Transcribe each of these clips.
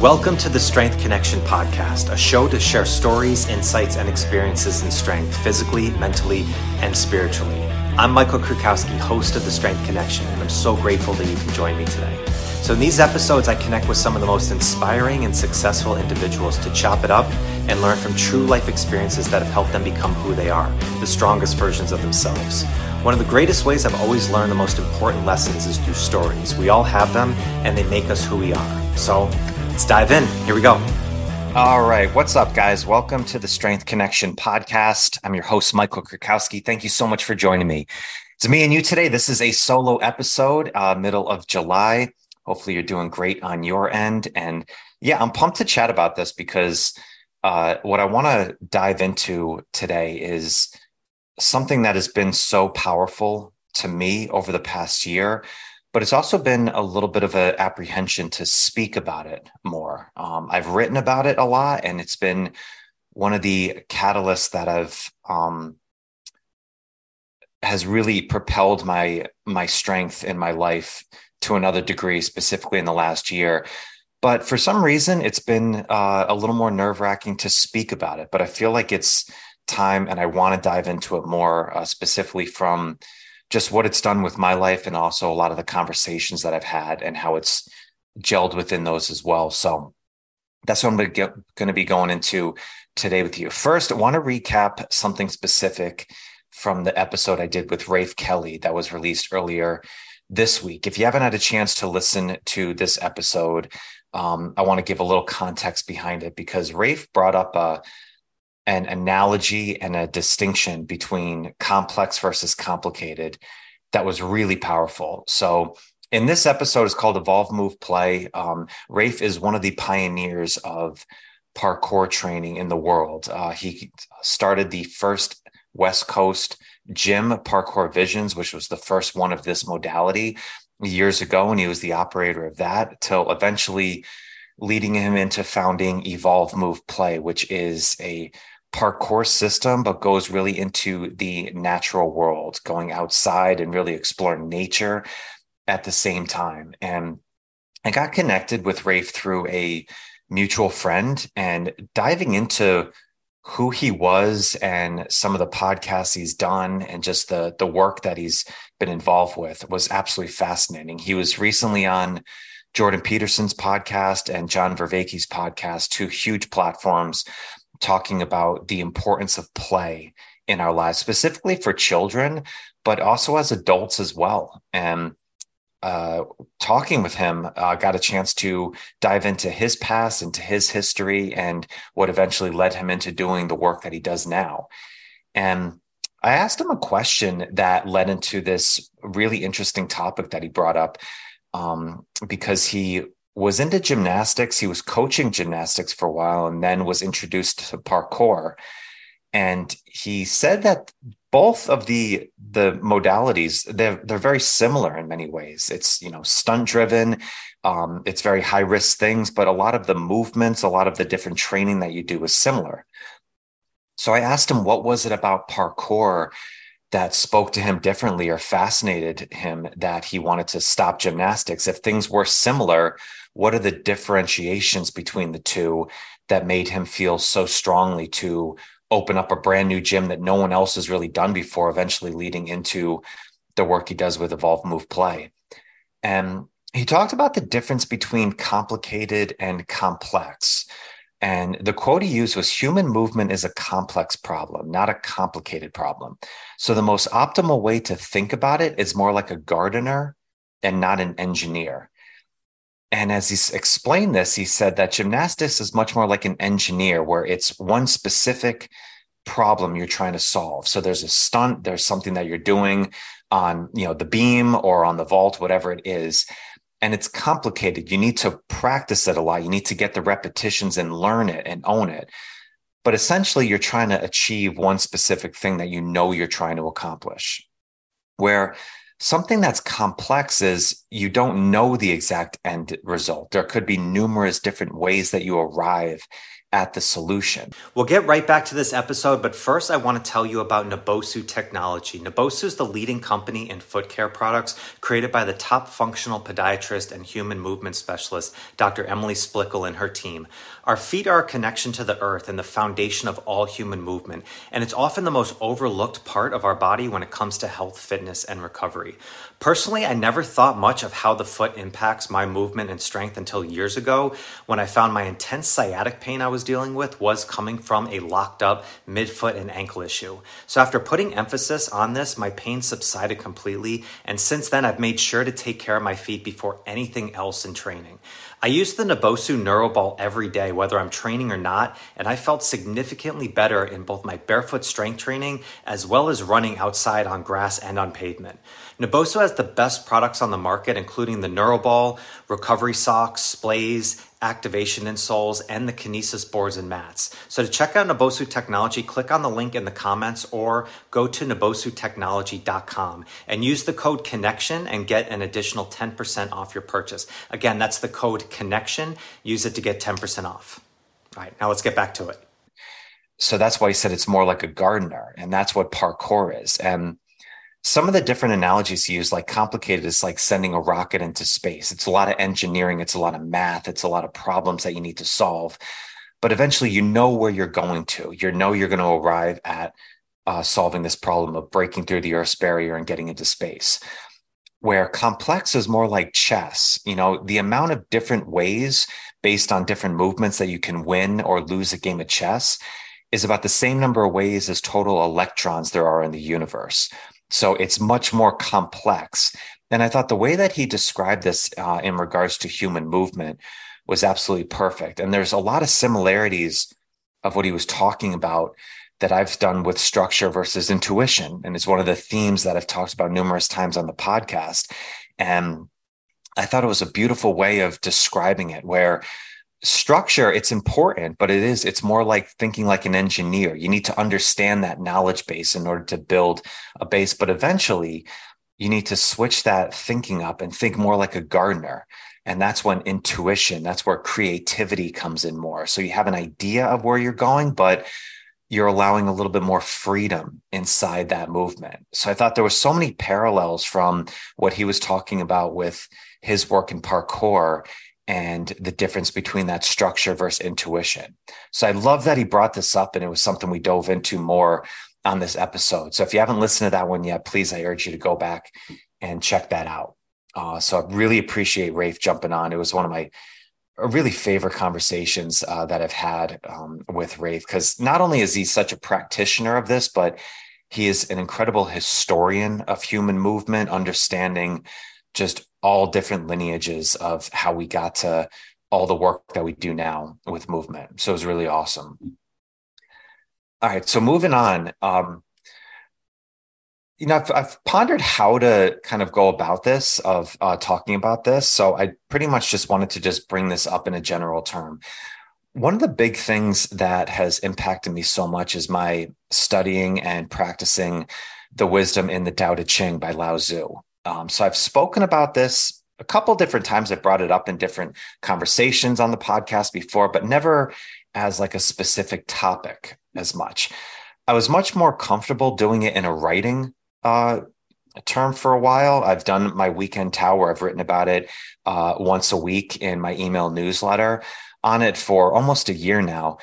Welcome to the Strength Connection Podcast, a show to share stories, insights, and experiences in strength physically, mentally, and spiritually. I'm Michael Kurkowski, host of the Strength Connection, and I'm so grateful that you can join me today. So, in these episodes, I connect with some of the most inspiring and successful individuals to chop it up and learn from true life experiences that have helped them become who they are, the strongest versions of themselves. One of the greatest ways I've always learned the most important lessons is through stories. We all have them, and they make us who we are. So, Let's dive in. Here we go. All right. What's up, guys? Welcome to the Strength Connection podcast. I'm your host, Michael Kurkowski. Thank you so much for joining me. It's me and you today. This is a solo episode, uh, middle of July. Hopefully, you're doing great on your end. And yeah, I'm pumped to chat about this because uh, what I want to dive into today is something that has been so powerful to me over the past year but it's also been a little bit of an apprehension to speak about it more. Um, I've written about it a lot, and it's been one of the catalysts that I've um, has really propelled my my strength in my life to another degree, specifically in the last year. But for some reason, it's been uh, a little more nerve wracking to speak about it. But I feel like it's time, and I want to dive into it more, uh, specifically from just what it's done with my life and also a lot of the conversations that I've had and how it's gelled within those as well. So that's what I'm going to be going into today with you. First, I want to recap something specific from the episode I did with Rafe Kelley that was released earlier this week. If you haven't had a chance to listen to this episode, um, I want to give a little context behind it because Rafe brought up a, an analogy and a distinction between complex versus complicated that was really powerful. So, in this episode, is called Evolve, Move, Play. Um, Rafe is one of the pioneers of parkour training in the world. Uh, he started the first West Coast gym, Parkour Visions, which was the first one of this modality years ago, and he was the operator of that till eventually leading him into founding Evolve, Move, Play, which is a parkour system, but goes really into the natural world, going outside and really exploring nature at the same time. And I got connected with Rafe through a mutual friend and diving into who he was and some of the podcasts he's done and just the the work that he's been involved with was absolutely fascinating. He was recently on Jordan Peterson's podcast and John Vervaeke's podcast, two huge platforms talking about the importance of play in our lives, specifically for children, but also as adults as well. And uh, talking with him, uh, got a chance to dive into his past, into his history, and what eventually led him into doing the work that he does now. And I asked him a question that led into this really interesting topic that he brought up um, because he was into gymnastics. He was coaching gymnastics for a while and then was introduced to parkour. And he said that both of the the modalities they're they're very similar in many ways. It's you know stunt driven, um, it's very high risk things, but a lot of the movements, a lot of the different training that you do is similar. So I asked him what was it about parkour that spoke to him differently or fascinated him that he wanted to stop gymnastics. If things were similar, what are the differentiations between the two that made him feel so strongly to open up a brand new gym that no one else has really done before, eventually leading into the work he does with Evolve Move Play. And he talked about the difference between complicated and complex. And the quote he used was human movement is a complex problem, not a complicated problem. So the most optimal way to think about it is more like a gardener and not an engineer. And as he explained this, he said that gymnastics is much more like an engineer, where it's one specific problem you're trying to solve. So there's a stunt, there's something that you're doing on, you know, the beam or on the vault, whatever it is. And it's complicated. You need to practice it a lot. You need to get the repetitions and learn it and own it. But essentially, you're trying to achieve one specific thing that you know you're trying to accomplish. Where Something that's complex is you don't know the exact end result. There could be numerous different ways that you arrive at the solution. We'll get right back to this episode, but first I want to tell you about Naboso Technology. Naboso is the leading company in foot care products created by the top functional podiatrist and human movement specialist, Dr. Emily Splichal and her team. Our feet are a connection to the earth and the foundation of all human movement, and it's often the most overlooked part of our body when it comes to health, fitness, and recovery. Personally, I never thought much of how the foot impacts my movement and strength until years ago when I found my intense sciatic pain I was dealing with was coming from a locked up midfoot and ankle issue. So, after putting emphasis on this, my pain subsided completely, and since then, I've made sure to take care of my feet before anything else in training. I use the Naboso Neuroball every day, whether I'm training or not, and I felt significantly better in both my barefoot strength training as well as running outside on grass and on pavement. Naboso has the best products on the market, including the Neuroball, recovery socks, splays, activation insoles, and the Kinesis boards and mats. So to check out Naboso Technology, click on the link in the comments or go to nabosotechnology.com and use the code connection and get an additional 10% off your purchase. Again, that's the code connection. Use it to get 10% off. All right, now let's get back to it. So that's why he said it's more like a gardener, and that's what parkour is. And some of the different analogies used, like complicated, is like sending a rocket into space. It's a lot of engineering, it's a lot of math, it's a lot of problems that you need to solve. But eventually, you know where you're going to. You know you're going to arrive at uh, solving this problem of breaking through the Earth's barrier and getting into space. Where complex is more like chess, you know, the amount of different ways based on different movements that you can win or lose a game of chess is about the same number of ways as total electrons there are in the universe. So it's much more complex. And I thought the way that he described this uh, in regards to human movement was absolutely perfect. And there's a lot of similarities of what he was talking about that I've done with structure versus intuition. And it's one of the themes that I've talked about numerous times on the podcast. And I thought it was a beautiful way of describing it, where structure it's important but it is it's more like thinking like an engineer. You need to understand that knowledge base in order to build a base but eventually you need to switch that thinking up and think more like a gardener. And that's when intuition that's where creativity comes in more. So you have an idea of where you're going but you're allowing a little bit more freedom inside that movement. So i thought there were so many parallels from what he was talking about with his work in parkour and the difference between that structure versus intuition. So I love that he brought this up and it was something we dove into more on this episode. So if you haven't listened to that one yet, please, I urge you to go back and check that out. Uh, so I really appreciate Rafe jumping on. It was one of my really favorite conversations uh, that I've had um, with Rafe because not only is he such a practitioner of this, but he is an incredible historian of human movement, understanding just all different lineages of how we got to all the work that we do now with movement. So it was really awesome. All right, so moving on. Um, you know, I've, I've, pondered how to kind of go about this of uh, talking about this. So I pretty much just wanted to just bring this up in a general term. One of the big things that has impacted me so much is my studying and practicing the wisdom in the Tao Te Ching by Lao Tzu. Um, so I've spoken about this a couple different times. I've brought it up in different conversations on the podcast before, but never as like a specific topic as much. I was much more comfortable doing it in a writing uh, term for a while. I've done my weekend tower. I've written about it uh, once a week in my email newsletter on it for almost a year now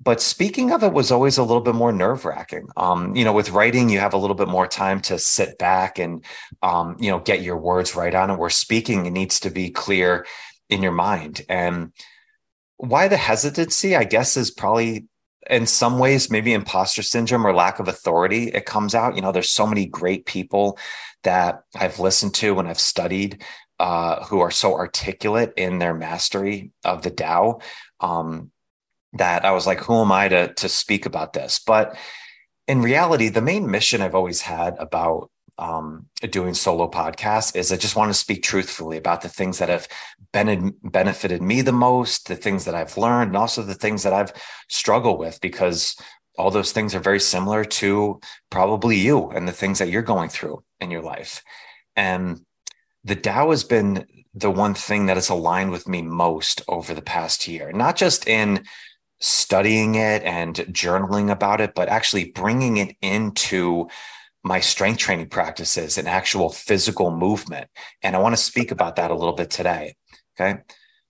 but speaking of it was always a little bit more nerve wracking. Um, you know, with writing, you have a little bit more time to sit back and, um, you know, get your words right on it. Where speaking, it needs to be clear in your mind. And why the hesitancy, I guess, is probably in some ways maybe imposter syndrome or lack of authority. It comes out. You know, there's so many great people that I've listened to and I've studied uh, who are so articulate in their mastery of the Tao. Um, that I was like, who am I to to speak about this? But in reality, the main mission I've always had about um, doing solo podcasts is I just want to speak truthfully about the things that have been, benefited me the most, the things that I've learned, and also the things that I've struggled with because all those things are very similar to probably you and the things that you're going through in your life. And the Tao has been the one thing that has aligned with me most over the past year, not just in studying it and journaling about it, but actually bringing it into my strength training practices and actual physical movement. And I want to speak about that a little bit today. Okay.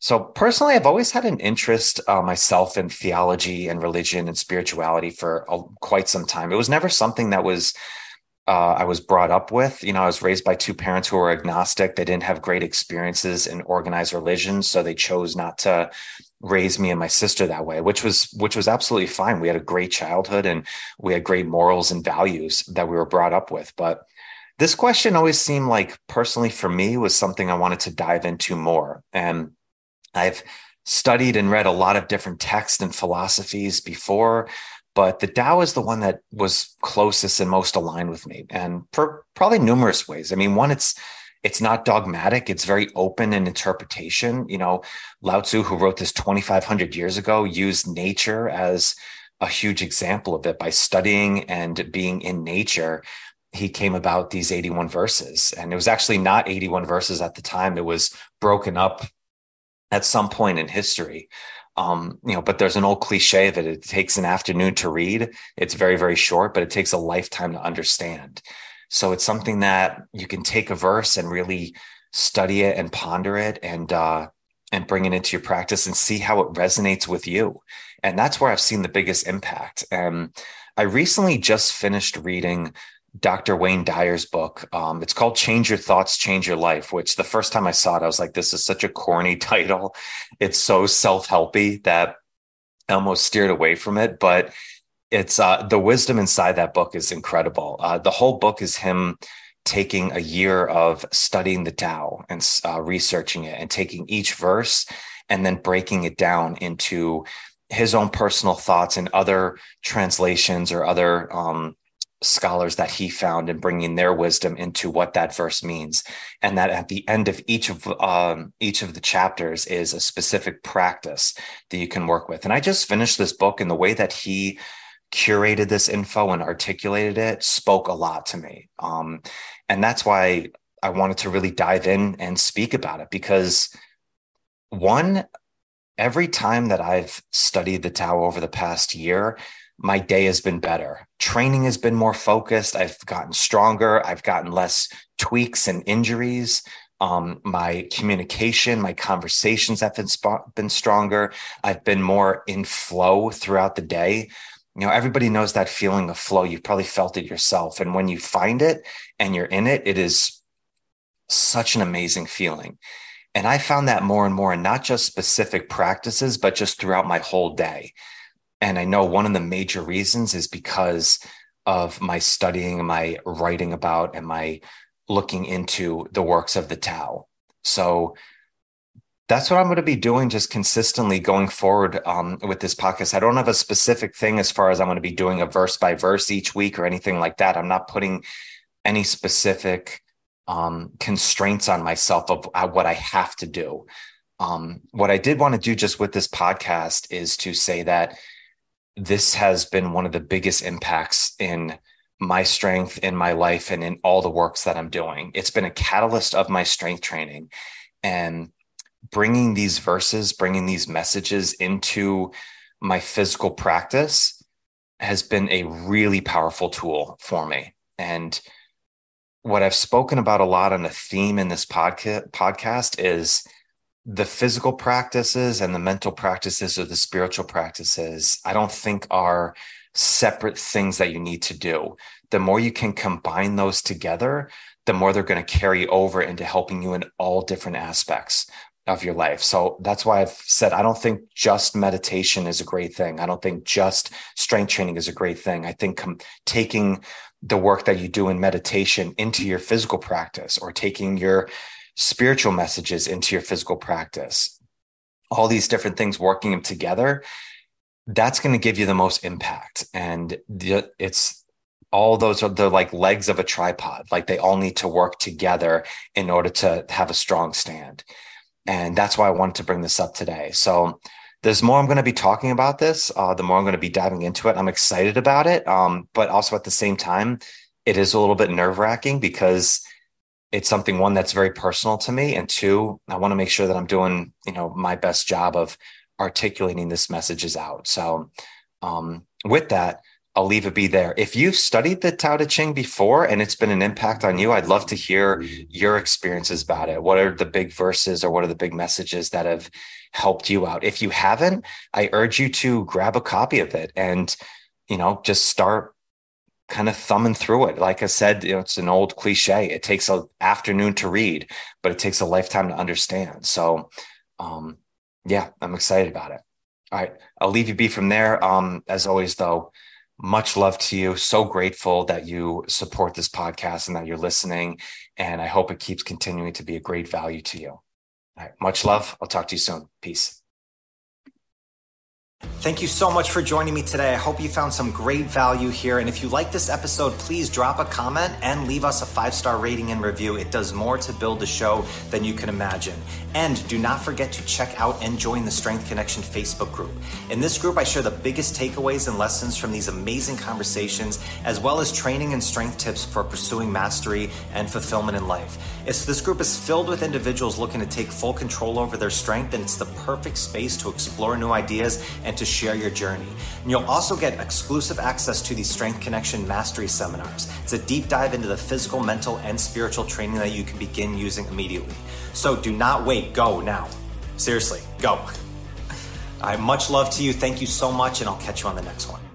So, personally, I've always had an interest uh, myself in theology and religion and spirituality for a, quite some time. It was never something that was uh, I was brought up with. You know, I was raised by two parents who were agnostic. They didn't have great experiences in organized religion, so they chose not to raise me and my sister that way, which was which was absolutely fine. We had a great childhood and we had great morals and values that we were brought up with. But this question always seemed like personally for me was something I wanted to dive into more. And I've studied and read a lot of different texts and philosophies before, but the Tao is the one that was closest and most aligned with me, and for probably numerous ways. I mean, one, it's it's not dogmatic; it's very open in interpretation. You know, Lao Tzu, who wrote this 2,500 years ago, used nature as a huge example of it by studying and being in nature he came about these 81 verses and it was actually not 81 verses at the time it was broken up at some point in history. Um, you know, but there's an old cliche that it takes an afternoon to read. It's very, very short, but it takes a lifetime to understand. So it's something that you can take a verse and really study it and ponder it and uh, and bring it into your practice and see how it resonates with you. And that's where I've seen the biggest impact. And I recently just finished reading Dr. Wayne Dyer's book. Um, it's called Change Your Thoughts, Change Your Life, which the first time I saw it, I was like, this is such a corny title. It's so self helpy that I almost steered away from it. But it's uh, the wisdom inside that book is incredible. Uh, the whole book is him taking a year of studying the Tao and uh, researching it and taking each verse and then breaking it down into his own personal thoughts and other translations or other um, scholars that he found and bringing their wisdom into what that verse means. And that at the end of each of um, each of the chapters is a specific practice that you can work with. And i just finished this book and the way that he curated this info and articulated it spoke a lot to me. Um, and that's why i wanted to really dive in and speak about it because one every time that i've studied the tao over the past year my day has been better. Training has been more focused. I've gotten stronger. I've gotten less tweaks and injuries. Um, my communication, my conversations have been, sp- been stronger. I've been more in flow throughout the day. You know, everybody knows that feeling of flow. You've probably felt it yourself. And when you find it and you're in it, it is such an amazing feeling. And I found that more and more, and not just specific practices, but just throughout my whole day. And I know one of the major reasons is because of my studying, my writing about, and my looking into the works of the Tao. So that's what I'm going to be doing just consistently going forward um, with this podcast. I don't have a specific thing as far as I'm going to be doing a verse by verse each week or anything like that. I'm not putting any specific um, constraints on myself of uh, what I have to do. Um, what I did want to do just with this podcast is to say that this has been one of the biggest impacts in my strength in my life and in all the works that I'm doing. It's been a catalyst of my strength training and bringing these verses, bringing these messages into my physical practice has been a really powerful tool for me. And what I've spoken about a lot on the theme in this podca- podcast is the physical practices and the mental practices or the spiritual practices, I don't think are separate things that you need to do. The more you can combine those together, the more they're going to carry over into helping you in all different aspects of your life. So that's why I've said I don't think just meditation is a great thing. I don't think just strength training is a great thing. I think com- taking the work that you do in meditation into your physical practice or taking your spiritual messages into your physical practice, all these different things working them together, that's going to give you the most impact. And the, it's all those are the like legs of a tripod. Like they all need to work together in order to have a strong stand. And that's why I wanted to bring this up today. So there's more I'm going to be talking about this. Uh, the more I'm going to be diving into it. I'm excited about it. Um, but also at the same time, it is a little bit nerve wracking because it's something one that's very personal to me and two i want to make sure that i'm doing you know my best job of articulating this message is out. So, um, with that, I'll leave it be there. If you've studied the Tao Te Ching before and it's been an impact on you, I'd love to hear your experiences about it. What are the big verses or what are the big messages that have helped you out? If you haven't, I urge you to grab a copy of it and, you know, just start kind of thumbing through it. Like I said, you know, it's an old cliche. It takes an afternoon to read, but it takes a lifetime to understand. So, um, yeah, I'm excited about it. All right, I'll leave you be from there. Um, as always, though, much love to you. So grateful that you support this podcast and that you're listening. And I hope it keeps continuing to be a great value to you. All right, much love. I'll talk to you soon. Peace. Thank you so much for joining me today. I hope you found some great value here. And if you like this episode, please drop a comment and leave us a five star rating and review. It does more to build the show than you can imagine. And do not forget to check out and join the Strength Connection Facebook group. In this group, I share the biggest takeaways and lessons from these amazing conversations, as well as training and strength tips for pursuing mastery and fulfillment in life. It's, this group is filled with individuals looking to take full control over their strength, and it's the perfect space to explore new ideas and to share your journey. And you'll also get exclusive access to the Strength Connection Mastery Seminars. It's a deep dive into the physical, mental, and spiritual training that you can begin using immediately. So do not wait, go now. Seriously, go. Right, much love to you. Thank you so much, and I'll catch you on the next one.